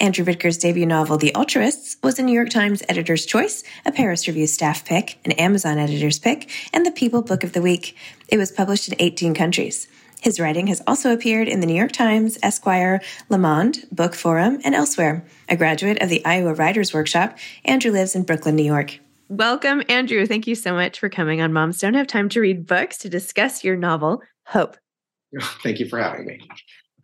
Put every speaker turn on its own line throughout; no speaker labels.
Andrew Ridker's debut novel, The Altruists, was a New York Times Editor's Choice, a Paris Review staff pick, an Amazon Editor's pick, and the People Book of the Week. It was published in 18 countries. His writing has also appeared in the New York Times, Esquire, Le Monde, Bookforum, and elsewhere. A graduate of the Iowa Writers Workshop, Andrew lives in Brooklyn, New York. Welcome, Andrew. Thank you so much for coming on Moms Don't Have Time to Read Books to discuss your novel, Hope.
Thank you for having me.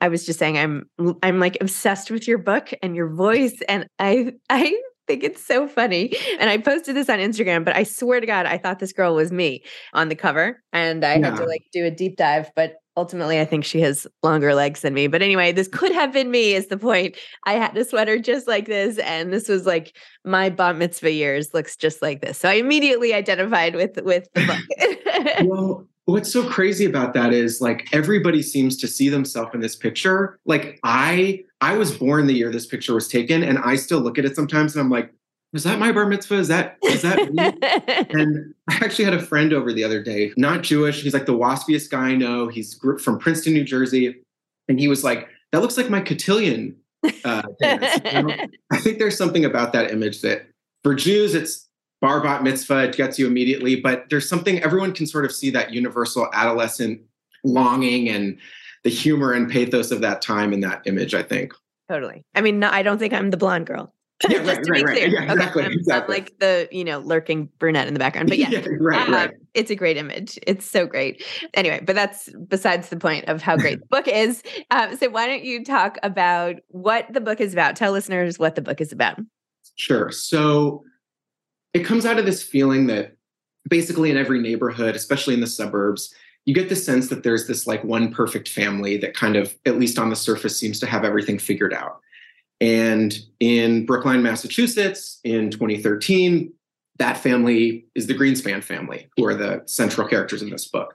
I was just saying I'm I'm like obsessed with your book and your voice and I I think it's so funny. And I posted this on Instagram, but I swear to God, I thought this girl was me on the cover. And I had to like do a deep dive, but ultimately I think she has longer legs than me. But anyway, this could have been me is the point. I had a sweater just like this, and this was like my bat mitzvah years looks just like this. So I immediately identified with with the book.
Well, what's so crazy about that is like everybody seems to see themselves in this picture. Like I I was born the year this picture was taken and I still look at it sometimes and I'm like, is that my bar mitzvah? Is that is that me? and I actually had a friend over the other day, not Jewish. He's like the waspiest guy I know. He's from Princeton, New Jersey. And he was like, that looks like my cotillion uh, dance. I think there's something about that image that for Jews, it's bar bat mitzvah, it gets you immediately, but there's something everyone can sort of see that universal adolescent longing and the humor and pathos of that time in that image, I think.
Totally. I mean, no, I don't think I'm the blonde girl.
Yeah,
Just
right,
to be
right, right.
clear.
Yeah,
Okay,
exactly,
I'm- I'm, like the, you know, lurking brunette in the background. But yeah,
right,
um,
right.
it's a great image. It's so great. Anyway, but that's besides the point of how great the book is. Um, so why don't you talk about what the book is about? Tell listeners what the book is about.
Sure. So it comes out of this feeling that basically in every neighborhood, especially in the suburbs, you get the sense that there's this like one perfect family that kind of, at least on the surface, seems to have everything figured out. And in Brookline, Massachusetts, in 2013, that family is the Greenspan family, who are the central characters in this book.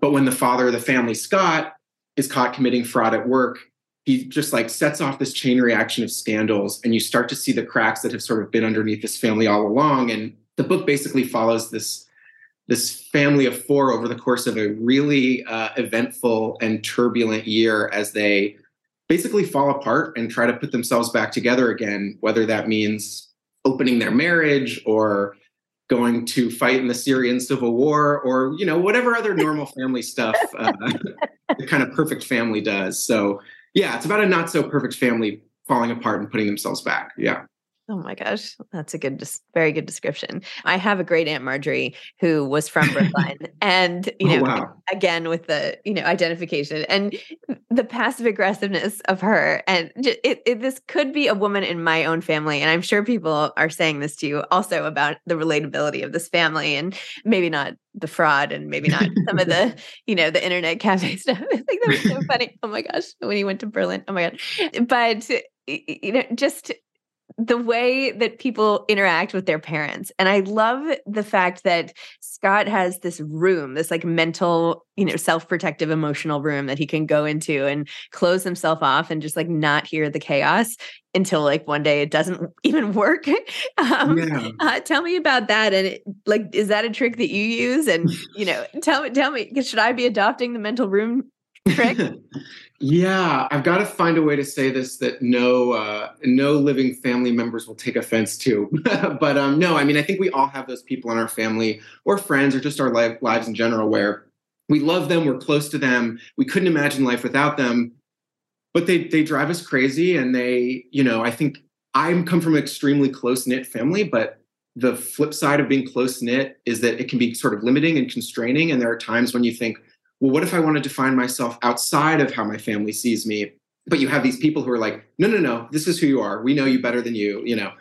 But when the father of the family, Scott, is caught committing fraud at work, he just like sets off this chain reaction of scandals, and you start to see the cracks that have sort of been underneath this family all along. And the book basically follows this this family of four over the course of a really uh, eventful and turbulent year as they basically fall apart and try to put themselves back together again, whether that means opening their marriage or going to fight in the Syrian civil war or you know whatever other normal family stuff uh, the kind of perfect family does. So yeah, it's about a not so perfect family falling apart and putting themselves back. Yeah.
Oh my gosh, that's a good, very good description. I have a great aunt Marjorie who was from Brookline, and you oh, know, oh, wow. again with the you know identification and the passive aggressiveness of her, and it, it, this could be a woman in my own family, and I'm sure people are saying this to you also about the relatability of this family, and maybe not the fraud, and maybe not some of the you know the internet cafe stuff. like that was so funny. Oh my gosh, when he went to Berlin. Oh my god, but you know just the way that people interact with their parents. And I love the fact that Scott has this room, this like mental, you know, self-protective emotional room that he can go into and close himself off and just like not hear the chaos until like one day it doesn't even work. um, yeah. uh, tell me about that. And it, like, is that a trick that you use? And, you know, tell me, tell me, should I be adopting the mental room trick?
yeah, I've got to find a way to say this that no uh, no living family members will take offense to. but um, no, I mean, I think we all have those people in our family or friends or just our lives in general where we love them, we're close to them, we couldn't imagine life without them, but they they drive us crazy, and they, you know, I think I come from an extremely close knit family, but the flip side of being close knit is that it can be sort of limiting and constraining, and there are times when you think well, what if I want to define myself outside of how my family sees me? But you have these people who are like, no, no, no, this is who you are. We know you better than you, you know.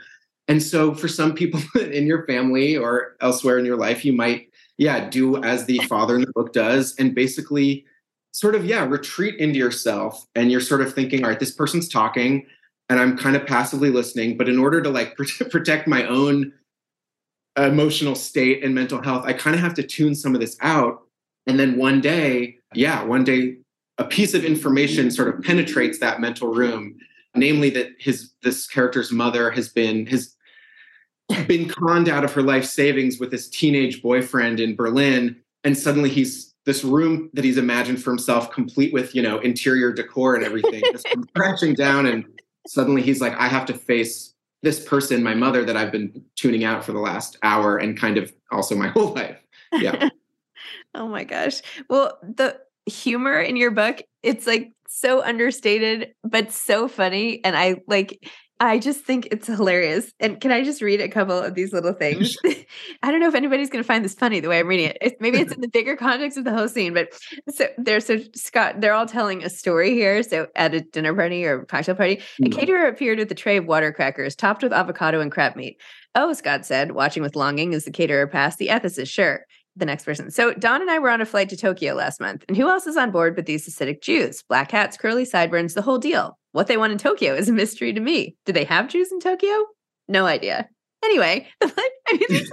And so for some people in your family or elsewhere in your life, you might, yeah, do as the father in the book does and basically sort of, yeah, retreat into yourself. And you're sort of thinking, all right, this person's talking and I'm kind of passively listening. But in order to like protect my own emotional state and mental health, I kind of have to tune some of this out and then one day, yeah, one day a piece of information sort of penetrates that mental room, namely that his this character's mother has been has been conned out of her life savings with this teenage boyfriend in Berlin. And suddenly he's this room that he's imagined for himself, complete with, you know, interior decor and everything, just crashing down. And suddenly he's like, I have to face this person, my mother, that I've been tuning out for the last hour and kind of also my whole life. Yeah.
Oh my gosh. Well, the humor in your book, it's like so understated, but so funny. And I like, I just think it's hilarious. And can I just read a couple of these little things? I don't know if anybody's going to find this funny the way I'm reading it. It's, maybe it's in the bigger context of the whole scene, but so there's so Scott, they're all telling a story here. So at a dinner party or cocktail party, a mm-hmm. caterer appeared with a tray of water crackers topped with avocado and crab meat. Oh, Scott said, watching with longing as the caterer passed the ethicist. Sure the next person. So Don and I were on a flight to Tokyo last month, and who else is on board but these Hasidic Jews? Black hats, curly sideburns, the whole deal. What they want in Tokyo is a mystery to me. Do they have Jews in Tokyo? No idea. Anyway, I mean,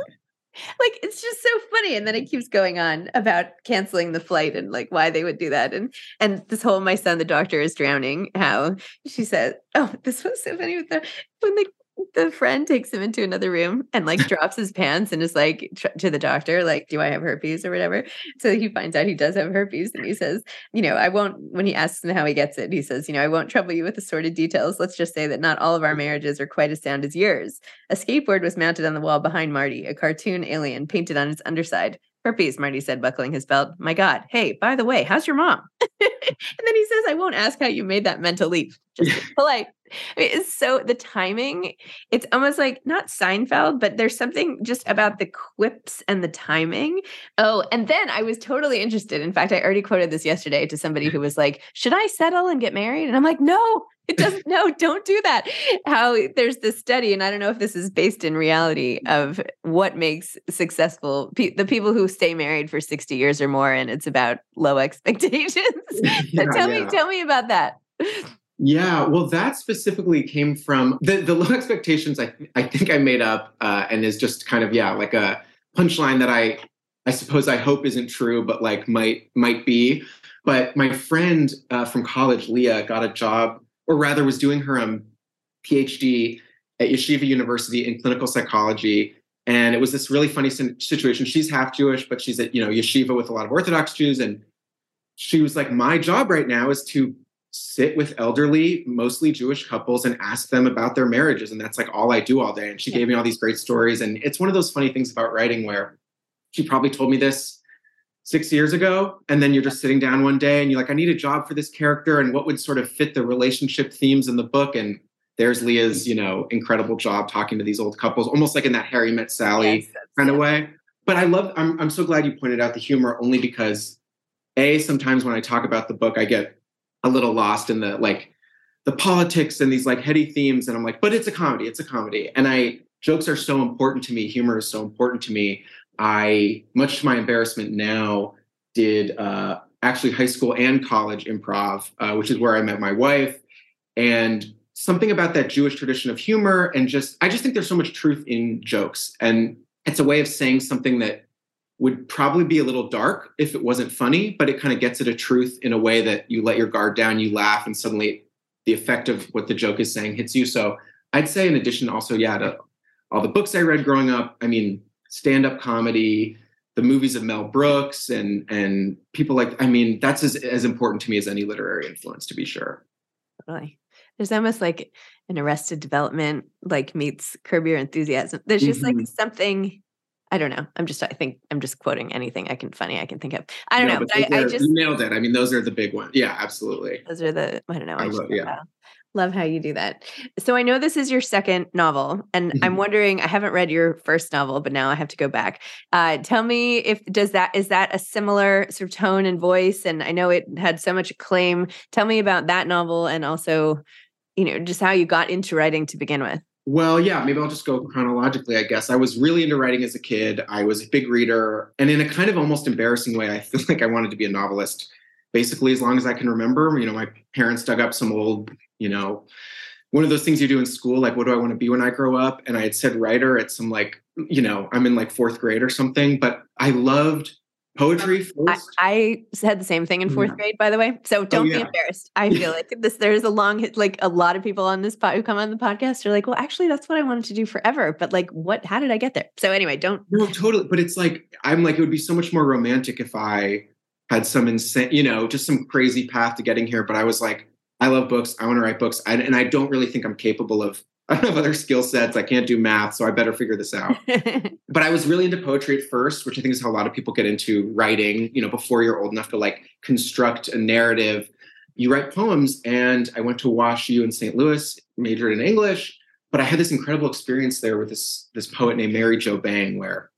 like it's just so funny and then it keeps going on about canceling the flight and like why they would do that and and this whole my son the doctor is drowning how she said oh this was so funny with the when the the friend takes him into another room and like drops his pants and is like tr- to the doctor like do i have herpes or whatever so he finds out he does have herpes and he says you know i won't when he asks him how he gets it he says you know i won't trouble you with the sordid details let's just say that not all of our mm-hmm. marriages are quite as sound as yours a skateboard was mounted on the wall behind marty a cartoon alien painted on its underside Herpes, Marty said, buckling his belt. My God. Hey, by the way, how's your mom? and then he says, I won't ask how you made that mental leap. Just polite. I mean, it's so the timing, it's almost like not Seinfeld, but there's something just about the quips and the timing. Oh, and then I was totally interested. In fact, I already quoted this yesterday to somebody who was like, Should I settle and get married? And I'm like, No, it doesn't no don't do that how there's this study and i don't know if this is based in reality of what makes successful pe- the people who stay married for 60 years or more and it's about low expectations yeah, tell yeah. me tell me about that
yeah, well, that specifically came from the, the low expectations. I I think I made up, uh, and is just kind of yeah, like a punchline that I I suppose I hope isn't true, but like might might be. But my friend uh, from college, Leah, got a job, or rather, was doing her um, PhD at Yeshiva University in clinical psychology. And it was this really funny situation. She's half Jewish, but she's at you know yeshiva with a lot of Orthodox Jews, and she was like, "My job right now is to sit with elderly, mostly Jewish couples and ask them about their marriages. And that's like all I do all day. And she yeah. gave me all these great stories. And it's one of those funny things about writing where she probably told me this six years ago. And then you're just sitting down one day and you're like, I need a job for this character. And what would sort of fit the relationship themes in the book? And there's Leah's, you know, incredible job talking to these old couples, almost like in that Harry Met Sally yes, kind of way. But I love, I'm, I'm so glad you pointed out the humor only because A, sometimes when I talk about the book, I get a little lost in the like the politics and these like heady themes and i'm like but it's a comedy it's a comedy. And i jokes are so important to me humor is so important to me. I much to my embarrassment now did uh, actually high school and college improv uh, which is where i met my wife. And something about that jewish tradition of humor and just i just think there's so much truth in jokes. And it's a way of saying something that would probably be a little dark if it wasn't funny, but it kind of gets at a truth in a way that you let your guard down, you laugh, and suddenly the effect of what the joke is saying hits you. So I'd say, in addition, also, yeah, to all the books I read growing up, I mean, stand up comedy, the movies of Mel Brooks, and and people like, I mean, that's as, as important to me as any literary influence, to be sure.
Really. There's almost like an arrested development, like meets Curb Your Enthusiasm. There's just mm-hmm. like something I don't know. I'm just, I think I'm just quoting anything I can funny I can think of. I don't no, know. But I,
are,
I, just
nailed it. I mean, those are the big ones. Yeah, absolutely.
Those are the, I don't know. I, I love, yeah. Love how you do that. So I know this is your second novel, and mm-hmm. I'm wondering. I haven't read your first novel, but now I have to go back. Uh, tell me if does that is that a similar sort of tone and voice? And I know it had so much acclaim. Tell me about that novel, and also, you know, just how you got into writing to begin with.
Well, yeah, maybe I'll just go chronologically, I guess. I was really into writing as a kid. I was a big reader. And in a kind of almost embarrassing way, I feel like I wanted to be a novelist basically as long as I can remember. You know, my parents dug up some old, you know, one of those things you do in school, like, what do I want to be when I grow up? And I had said writer at some like, you know, I'm in like fourth grade or something, but I loved poetry um, first?
I, I, said the same thing in fourth yeah. grade, by the way. So oh, don't oh, yeah. be embarrassed. I feel like this. There's a long, like a lot of people on this pod who come on the podcast are like, well, actually, that's what I wanted to do forever. But like, what? How did I get there? So anyway, don't.
No, totally. But it's like I'm like it would be so much more romantic if I had some insane, you know, just some crazy path to getting here. But I was like, I love books. I want to write books, I, and I don't really think I'm capable of I don't have other skill sets. I can't do math, so I better figure this out. but I was really into poetry at first, which I think is how a lot of people get into writing, you know, before you're old enough to like construct a narrative. You write poems, and I went to Wash U in St. Louis, majored in English, but I had this incredible experience there with this, this poet named Mary Jo Bang, where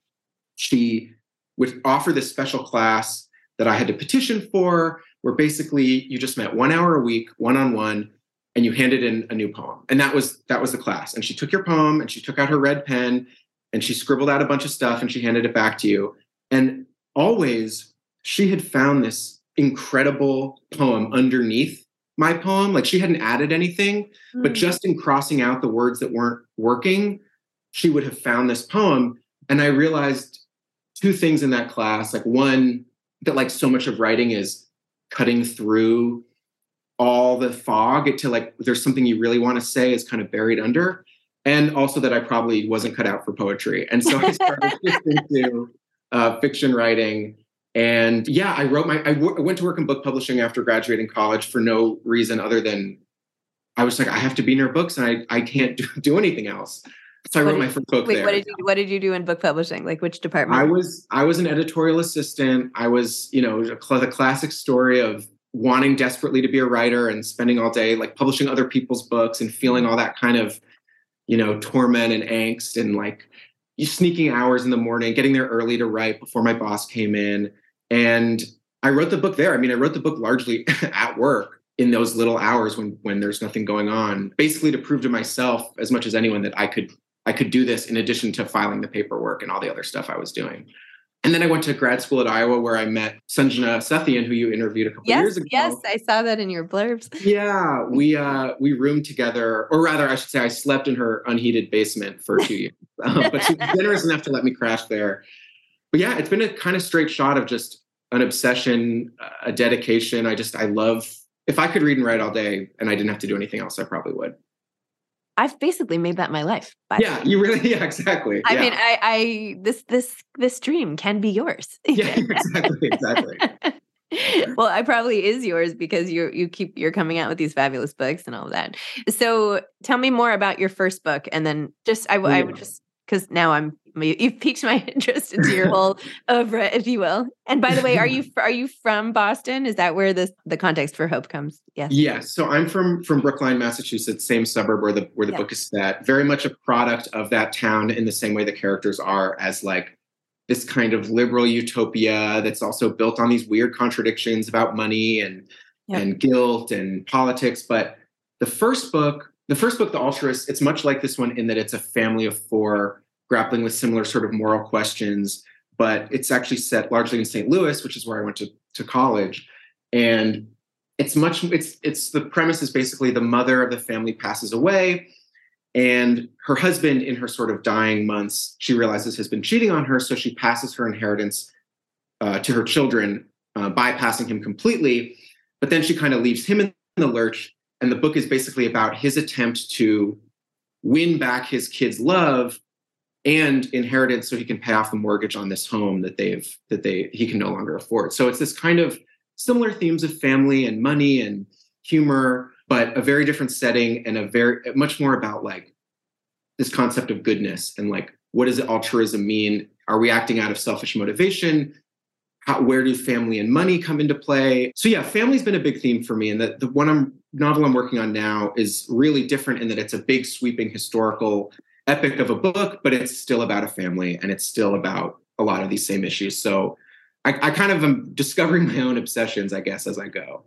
she would offer this special class that I had to petition for, where basically you just met one hour a week, one on one, and you handed in a new poem and that was that was the class. And she took your poem and she took out her red pen and she scribbled out a bunch of stuff and she handed it back to you. And always she had found this incredible poem underneath my poem like she hadn't added anything mm. but hmm. just in crossing out the words that weren't working she would have found this poem. And i realized two things in that class. Like one that like so much of writing is cutting through all the fog to like there's something you really want to say is kind of buried under and also that i probably wasn't cut out for poetry and so i started into uh, fiction writing and yeah i wrote my I, w- I went to work in book publishing after graduating college for no reason other than i was like i have to be near books and i, I can't do, do anything else so I wrote my first book
wait,
there.
What did you What did you do in book publishing? Like which department?
I was I was an editorial assistant. I was you know the classic story of wanting desperately to be a writer and spending all day like publishing other people's books and feeling all that kind of, you know, torment and angst and like sneaking hours in the morning, getting there early to write before my boss came in. And I wrote the book there. I mean, I wrote the book largely at work in those little hours when when there's nothing going on, basically to prove to myself as much as anyone that I could I could do this in addition to filing the paperwork and all the other stuff I was doing. And then I went to grad school at Iowa where I met Sanjana Sathian, who you interviewed a couple
yes,
years ago.
Yes, I saw that in your blurbs.
Yeah, we uh, we roomed together, or rather, I should say, I slept in her unheated basement for two years. Um, but she was generous enough to let me crash there. But yeah, it's been a kind of straight shot of just an obsession, a dedication. I just I love. If I could read and write all day and I didn't have to do anything else, I probably would.
I've basically made that my life.
Yeah, you really, yeah, exactly.
I
yeah.
mean, I, I, this, this, this dream can be yours.
yeah, exactly, exactly.
well, I probably is yours because you you keep you're coming out with these fabulous books and all of that. So, tell me more about your first book, and then just I, I would just because now I'm you've piqued my interest into your whole oeuvre, if you will. And by the way, are you are you from Boston? Is that where the the context for Hope comes?
Yes. Yes. So I'm from from Brookline, Massachusetts, same suburb where the where the yeah. book is set. Very much a product of that town in the same way the characters are as like this kind of liberal utopia that's also built on these weird contradictions about money and yep. and guilt and politics. But the first book, the first book, The Altruist, it's much like this one in that it's a family of four grappling with similar sort of moral questions. But it's actually set largely in St. Louis, which is where I went to, to college. And it's much it's it's the premise is basically the mother of the family passes away and her husband in her sort of dying months she realizes has been cheating on her so she passes her inheritance uh, to her children uh, bypassing him completely but then she kind of leaves him in the lurch and the book is basically about his attempt to win back his kids love and inheritance so he can pay off the mortgage on this home that they've that they he can no longer afford. So it's this kind of similar themes of family and money and humor but a very different setting and a very much more about like this concept of goodness and like what does altruism mean? Are we acting out of selfish motivation? How, where do family and money come into play? So yeah family's been a big theme for me and the, the one I'm, novel i'm working on now is really different in that it's a big sweeping historical epic of a book, but it's still about a family and it's still about a lot of these same issues. So I, I kind of am discovering my own obsessions, I guess, as I go.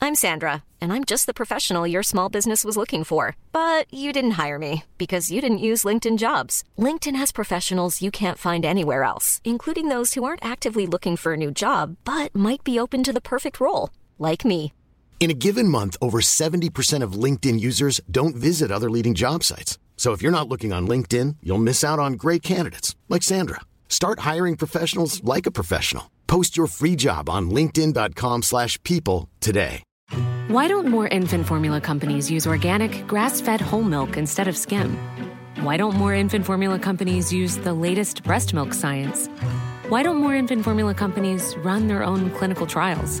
I'm Sandra, and I'm just the professional your small business was looking for. But you didn't hire me because you didn't use LinkedIn jobs. LinkedIn has professionals you can't find anywhere else, including those who aren't actively looking for a new job, but might be open to the perfect role, like me.
In a given month, over 70% of LinkedIn users don't visit other leading job sites. So if you're not looking on LinkedIn, you'll miss out on great candidates like Sandra. Start hiring professionals like a professional. Post your free job on linkedin.com/people today.
Why don't more infant formula companies use organic, grass-fed whole milk instead of skim? Why don't more infant formula companies use the latest breast milk science? Why don't more infant formula companies run their own clinical trials?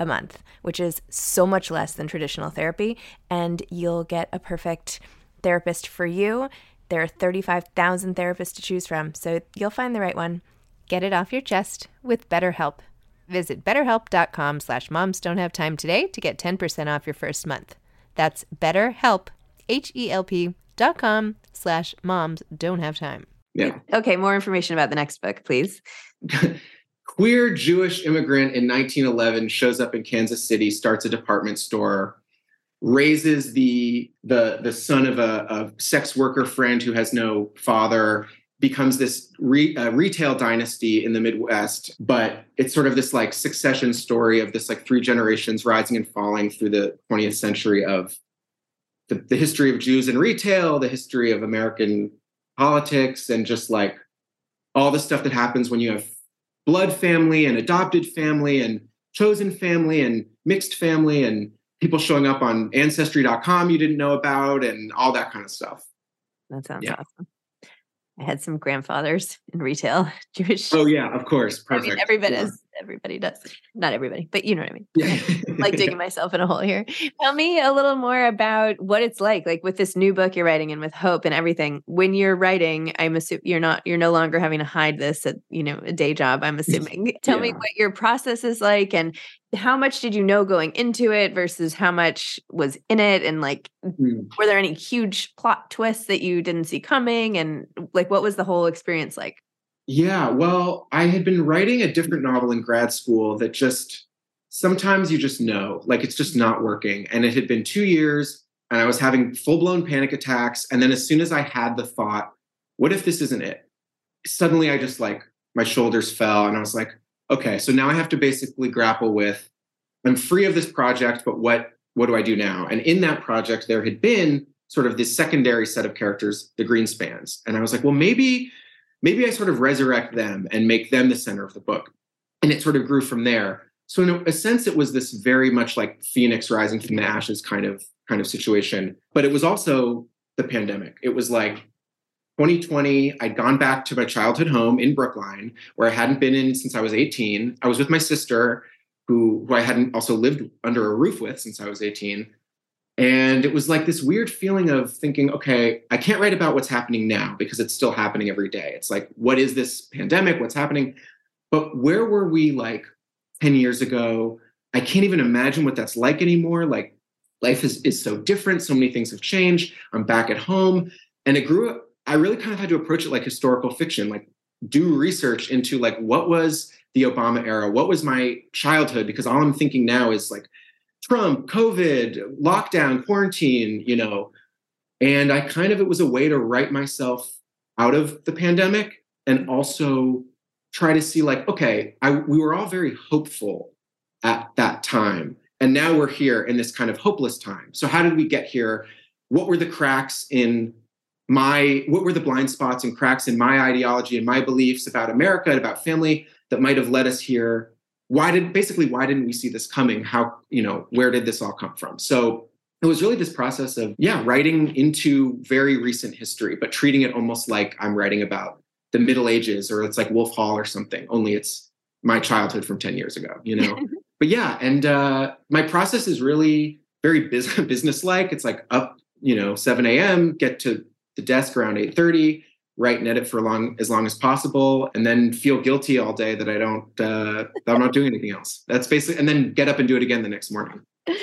a month, which is so much less than traditional therapy. And you'll get a perfect therapist for you. There are 35,000 therapists to choose from, so you'll find the right one. Get it off your chest with BetterHelp. Visit betterhelp.com slash moms don't have time today to get 10% off your first month. That's betterhelp, H-E-L-P dot com slash moms don't have time.
Yeah.
Okay, more information about the next book, please.
Queer Jewish immigrant in 1911 shows up in Kansas City, starts a department store, raises the the the son of a, a sex worker friend who has no father, becomes this re, uh, retail dynasty in the Midwest. But it's sort of this like succession story of this like three generations rising and falling through the 20th century of the, the history of Jews in retail, the history of American politics, and just like all the stuff that happens when you have blood family and adopted family and chosen family and mixed family and people showing up on ancestry.com you didn't know about and all that kind of stuff.
That sounds
Yeah.
awesome. I had some grandfathers in retail, Jewish.
Oh yeah, of course.
I
Perfect.
mean, everybody
Yeah.
does. Everybody does. Not everybody, but you know what I mean.
Yeah.
like digging myself in a hole here. Tell me a little more about what it's like, like with this new book you're writing and with hope and everything. When you're writing, I'm assuming you're not, you're no longer having to hide this at, you know, a day job. I'm assuming. Tell me what your process is like and how much did you know going into it versus how much was in it, and like,
Mm.
were there any huge plot twists that you didn't see coming, and like, what was the whole experience like?
Yeah, well, I had been writing a different novel in grad school that just sometimes you just know, like it's just not working. And it had been two years and I was having full blown panic attacks. And then as soon as I had the thought, what if this isn't it? Suddenly I just like, my shoulders fell and I was like, okay, so now I have to basically grapple with I'm free of this project, but what what do I do now? And in that project, there had been sort of this secondary set of characters, the Greenspans. And I was like, well, maybe maybe I sort of resurrect them and make them the center of the book. And it sort of grew from there. So in a, sense, it was this very much like Phoenix rising from the ashes kind of kind of situation. But it was also the pandemic. It was like 2020, I'd gone back to my childhood home in Brookline, where I hadn't been in since I was 18. I was with my sister, who, who I hadn't also lived under a roof with since I was 18. And it was like this weird feeling of thinking, okay, I can't write about what's happening now because it's still happening every day. It's like, what is this pandemic? What's happening? But where were we like 10 years ago? I can't even imagine what that's like anymore. Like, life is, is so different. So many things have changed. I'm back at home. And it grew up, I really kind of had to approach it like historical fiction, like do research into like what was the Obama era? What was my childhood? Because all I'm thinking now is like Trump, COVID, lockdown, quarantine, you know. And I kind of, it was a way to write myself out of the pandemic and also try to see like, okay, I, we were all very hopeful at that time. And now we're here in this kind of hopeless time. So how did we get here? What were the cracks in my, what were the blind spots and cracks in my ideology and my beliefs about America and about family that might have led us here? Why did, basically, why didn't we see this coming? How, you know, where did this all come from? So it was really this process of, yeah, writing into very recent history, but treating it almost like I'm writing about the Middle Ages or it's like Wolf Hall or something, only it's my childhood from 10 years ago, you know? but yeah, and uh, my process is really very business business-like. It's like up, you know, 7 a.m., get to the desk around 8.30, write and edit for long as long as possible, and then feel guilty all day that I don't, uh, that I'm not doing anything else. That's basically, and then get up and do it again the next morning.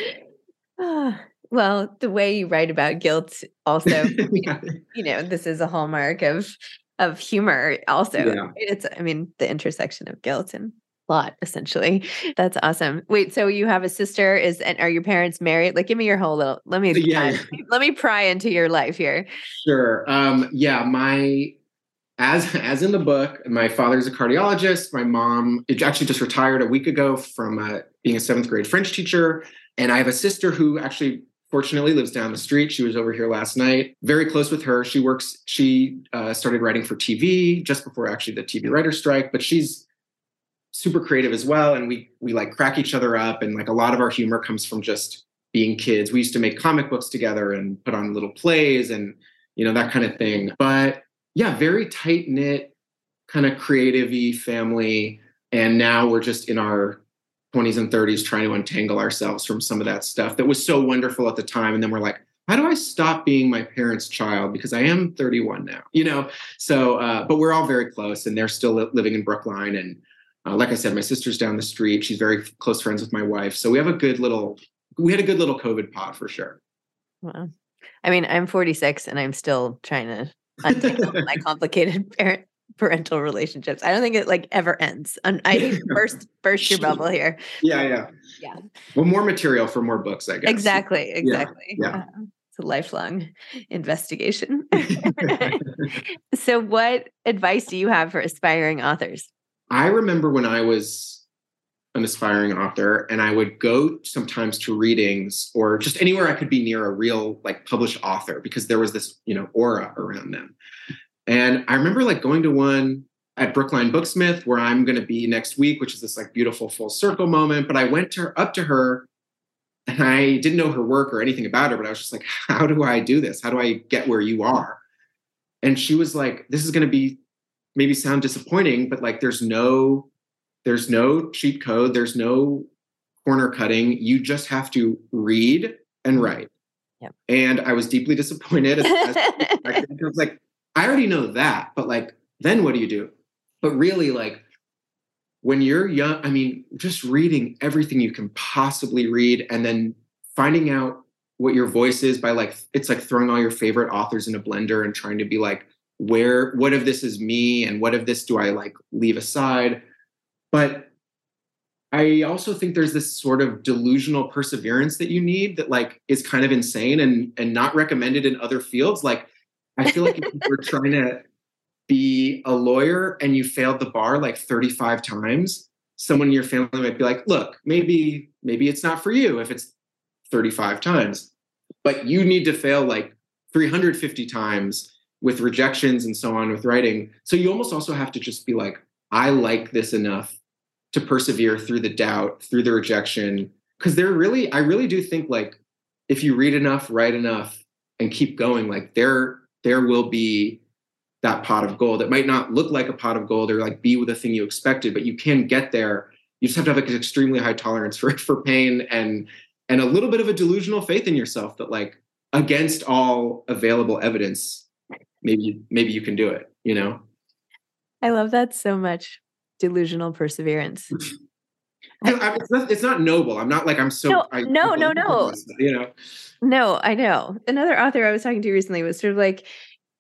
Ah, well, the way you write about guilt also, you know, this is a hallmark of of humor also.
Yeah.
It's I mean, the intersection of guilt and plot essentially. That's awesome. Wait, so you have a sister is and are your parents married? Like give me your whole little let me
Yeah.
dive- let me pry into your life here.
Sure. Um, yeah, my as as in the book, my father's a cardiologist. My mom actually just retired a week ago from uh, being a seventh grade French teacher, and I have a sister who actually fortunately lives down the street. She was over here last night. Very close with her. She works. She uh, started writing for TV just before actually the TV writer strike, but she's super creative as well. And we we like crack each other up, and like a lot of our humor comes from just being kids. We used to make comic books together and put on little plays and you know that kind of thing. But yeah, very tight knit, kind of creative family. And now we're just in our 20s and 30s trying to untangle ourselves from some of that stuff that was so wonderful at the time. And then we're like, how do I stop being my parents' child? Because I am 31 now, you know? So, uh, but we're all very close and they're still li- living in Brookline. And uh, like I said, my sister's down the street. She's very close friends with my wife. So we have a good little, we had a good little COVID pod for sure.
Wow. I mean, I'm 46 and I'm still trying to untangle my complicated parent parental relationships. I don't think it like ever ends. And I burst burst your bubble here.
Yeah, yeah.
Yeah.
Well, more material for more books, I guess.
Exactly. Exactly.
yeah.
Uh, it's a lifelong investigation. so what advice do you have for aspiring authors?
I remember when I was an aspiring author and I would go sometimes to readings or just anywhere I could be near a real like published author because there was this, you know, aura around them. And I remember like going to one at Brookline Booksmith where I'm going to be next week, which is this like beautiful full circle moment. But I went to her, up to her and I didn't know her work or anything about her, but I was just like, how do I do this? How do I get where you are? And she was like, this is going to be maybe sound disappointing, but like there's no there's no cheat code, there's no corner cutting. You just have to read and mm-hmm. write.
Yep.
And I was deeply disappointed. As, as I was like, I already know that, but like, then what do you do? But really, like, when you're young, I mean, just reading everything you can possibly read and then finding out what your voice is by like, it's like throwing all your favorite authors in a blender and trying to be like, where, what if this is me and what if this do I like leave aside? But I also think there's this sort of delusional perseverance that you need that like is kind of insane and and not recommended in other fields. Like I feel like if you're trying to be a lawyer and you failed the bar like 35 times, someone in your family might be like, look, maybe, maybe it's not for you if it's 35 times. But you need to fail like 350 times with rejections and so on with writing. So you almost also have to just be like, I like this enough to persevere through the doubt, through the rejection. Cause they're really, I really do think like if you read enough, write enough, and keep going, like there, there will be that pot of gold. It might not look like a pot of gold or like be with the thing you expected, but you can get there. You just have to have like an extremely high tolerance for for pain and and a little bit of a delusional faith in yourself that like against all available evidence, maybe maybe you can do it. You know.
I love that so much. Delusional perseverance.
I, it's, not, it's not noble. I'm not like I'm so.
No,
I,
no, no, no.
You know.
No, I know. Another author I was talking to recently was sort of like,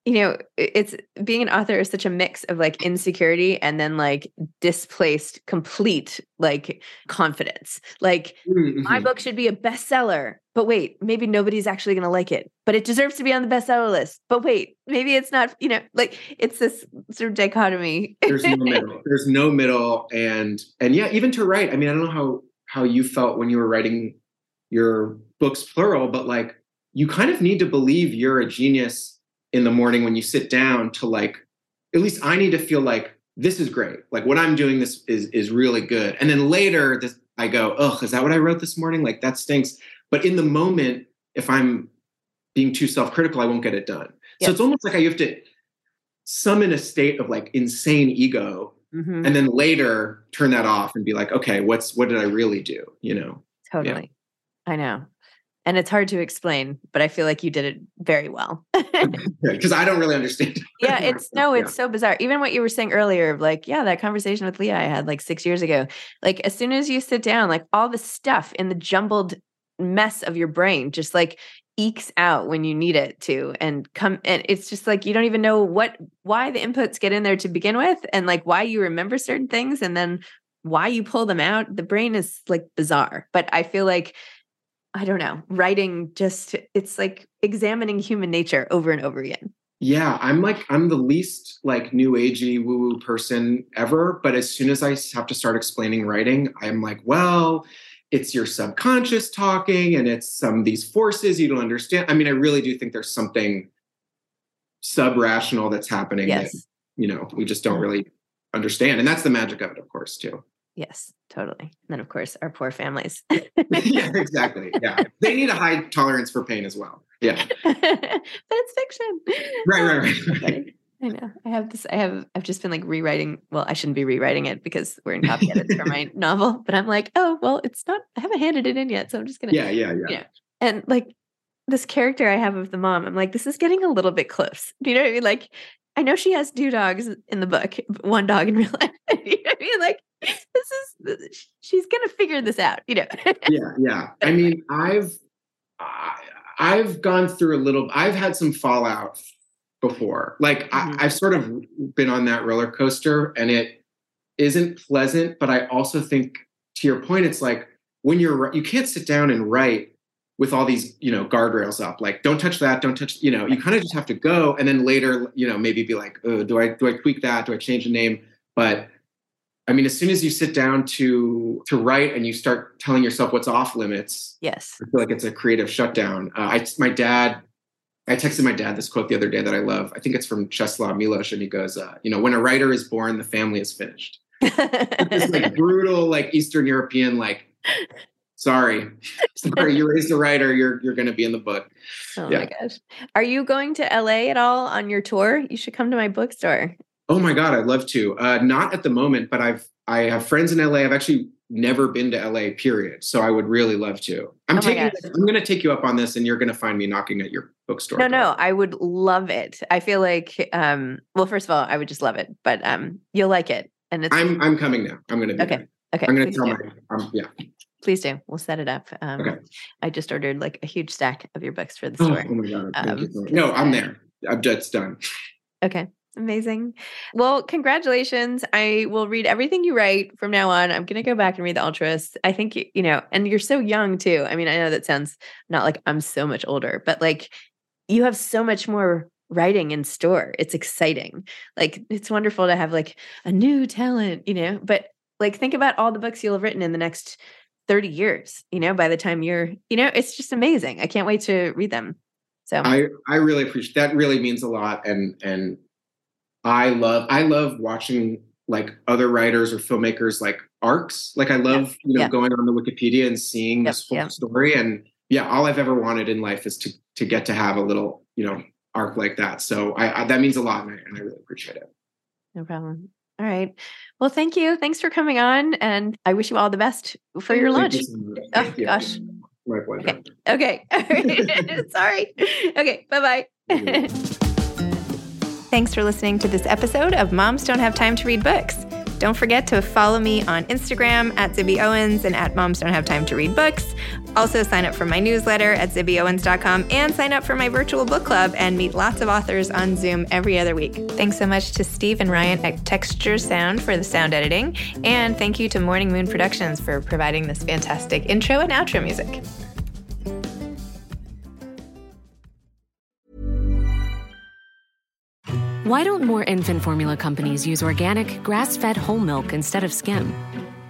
you know, it's being an author is such a mix of like insecurity and then like displaced complete like confidence. Like
Mm-hmm.
my book should be a bestseller, but wait, maybe nobody's actually going to like it, but it deserves to be on the bestseller list. But wait, maybe it's not, you know, like it's this sort of dichotomy.
There's no middle. There's no middle, and and yeah, even to write. I mean, I don't know how how you felt when you were writing your books plural, but like you kind of need to believe you're a genius in the morning when you sit down to like at least I need to feel like this is great. Like what I'm doing this is is really good. And then later this I go, "Oh, is that what I wrote this morning? Like that stinks." But in the moment if I'm being too self-critical, I won't get it done.
Yes.
So it's almost like I have to summon a state of like insane ego
Mhm.
and then later turn that off and be like, "Okay, what's what did I really do?" you know.
Totally. I know. And it's hard to explain, but I feel like you did it very well.
Because I don't really understand.
yeah, it's no,
Yeah.
it's so bizarre. Even what you were saying earlier, like, yeah, that conversation with Leah I had like six years ago. Like, as soon as you sit down, like all the stuff in the jumbled mess of your brain just like ekes out when you need it to and come and it's just like you don't even know what why the inputs get in there to begin with and like why you remember certain things and then why you pull them out the brain is like bizarre but i feel like i don't know writing just it's like examining human nature over and over again
Yeah, I'm like I'm the least like new agey woo woo person ever. But as soon as I have to start explaining writing, I'm like, well, it's your subconscious talking, and it's some of these forces you don't understand. I mean, I really do think there's something sub rational that's happening that
yes
you know we just don't really understand, and that's the magic of it, of course, too.
Yes totally and then of course our poor families
yeah, exactly. Yeah, they need a high tolerance for pain as well. Yeah,
but it's fiction
right, right, um, right.
Funny. I know. I have this. I have. I've just been like rewriting. Well, I shouldn't be rewriting it because we're in copy edits for my novel. But I'm like, oh well, it's not. I haven't handed it in yet, so I'm just gonna.
Yeah, yeah, yeah.
Yeah. And like, this character I have of the mom, I'm like, this is getting a little bit close. Do you know what I mean? Like, I know she has two dogs in the book, one dog in real life. you know I mean? Like, this is she's gonna figure this out. You know?
yeah, yeah. I mean, I've I've gone through a little. I've had some fallout before. Like mm-hmm. I, I've sort of been on that roller coaster, and it isn't pleasant. But I also think, to your point, it's like when you're you can't sit down and write with all these you know guardrails up like don't touch that don't touch you know you kind of just have to go and then later you know maybe be like oh, do i do i tweak that do i change the name but i mean as soon as you sit down to to write and you start telling yourself what's off limits
yes
i feel like it's a creative shutdown uh, i my dad I texted my dad this quote the other day that I love. I think it's from Czeslaw Milosz, and he goes, uh, "You know, when a writer is born, the family is finished." this like brutal, like Eastern European, like sorry, sorry, you raised a writer. You're you're going to be in the book.
Oh yeah. my gosh, are you going to LA at all on your tour? You should come to my bookstore.
Oh my god, I'd love to. Uh, not at the moment, but I've I have friends in LA. I've actually never been to LA. Period. So I would really love to. I'm oh taking. I'm going to take you up on this, and you're going to find me knocking at your bookstore.
No, no, I would love it. I feel like, um, well, first of all, I would just love it, but um, you'll like it. And it's
I'm I'm coming now. I'm going to be
okay.
There.
Okay.
I'm going to tell do. my um, yeah.
Please do. We'll set it up. Um, okay. I just ordered like a huge stack of your books for the
oh,
store.
Oh, my god! Um, no, I'm there. I'm just done.
Okay. Amazing. Well, congratulations. I will read everything you write from now on. I'm going to go back and read the Altruists. I think, you know, and you're so young too. I mean, I know that sounds not like I'm so much older, but like you have so much more writing in store. It's exciting. Like it's wonderful to have like a new talent, you know, but like think about all the books you'll have written in the next 30 years, you know, by the time you're, you know, it's just amazing. I can't wait to read them. So
I I really appreciate that really means a lot and and I love I love watching like other writers or filmmakers like arcs. Like I love, you know, going on the Wikipedia and seeing this whole story. And yeah, all I've ever wanted in life is to to get to have a little, you know, arc like that. So I, I that means a lot and I, and I really appreciate it.
No problem. All right. Well, thank you. Thanks for coming on. And I wish you all the best for your lunch. Oh, you oh, gosh.
My pleasure.
Okay. okay. Sorry. Okay. Bye bye. Thanks for listening to this episode of Moms Don't Have Time to Read Books. Don't forget to follow me on Instagram at Zibby Owens and at Moms Don't Have Time to Read Books. Also, sign up for my newsletter at zibbyowens.com and sign up for my virtual book club and meet lots of authors on Zoom every other week. Thanks so much to Steve and Ryan at Texture Sound for the sound editing. And thank you to Morning Moon Productions for providing this fantastic intro and outro music.
Why don't more infant formula companies use organic, grass fed whole milk instead of skim?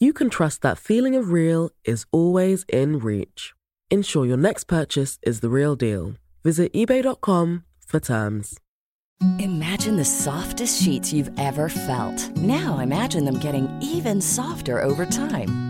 you can trust that feeling of real is always in reach. Ensure your next purchase is the real deal. Visit eBay.com for terms.
Imagine the softest sheets you've ever felt. Now imagine them getting even softer over time.